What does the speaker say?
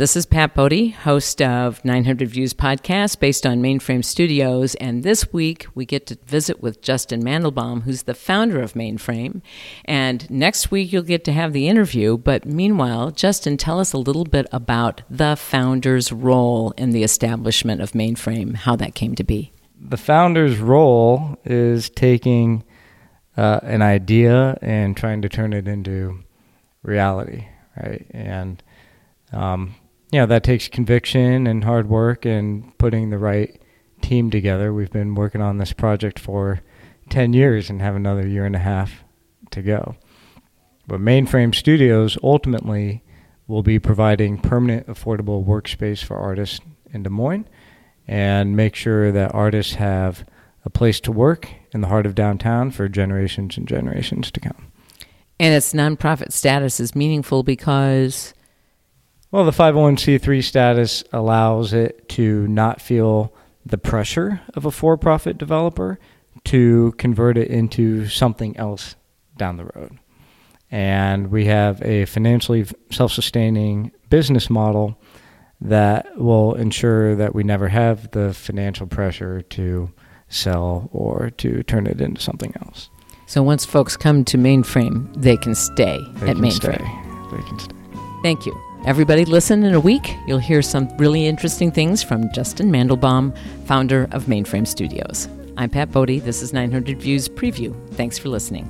This is Pat Bodie, host of 900 Views podcast based on Mainframe Studios. And this week we get to visit with Justin Mandelbaum, who's the founder of Mainframe. And next week you'll get to have the interview. But meanwhile, Justin, tell us a little bit about the founder's role in the establishment of Mainframe, how that came to be. The founder's role is taking uh, an idea and trying to turn it into reality, right? And um, know that takes conviction and hard work and putting the right team together. We've been working on this project for 10 years and have another year and a half to go. But Mainframe Studios ultimately will be providing permanent affordable workspace for artists in Des Moines and make sure that artists have a place to work in the heart of downtown for generations and generations to come. And its nonprofit status is meaningful because well, the 501c3 status allows it to not feel the pressure of a for profit developer to convert it into something else down the road. And we have a financially self sustaining business model that will ensure that we never have the financial pressure to sell or to turn it into something else. So once folks come to mainframe, they can stay they at can mainframe. Stay. They can stay. Thank you. Everybody, listen in a week. You'll hear some really interesting things from Justin Mandelbaum, founder of Mainframe Studios. I'm Pat Bodie. This is 900 Views Preview. Thanks for listening.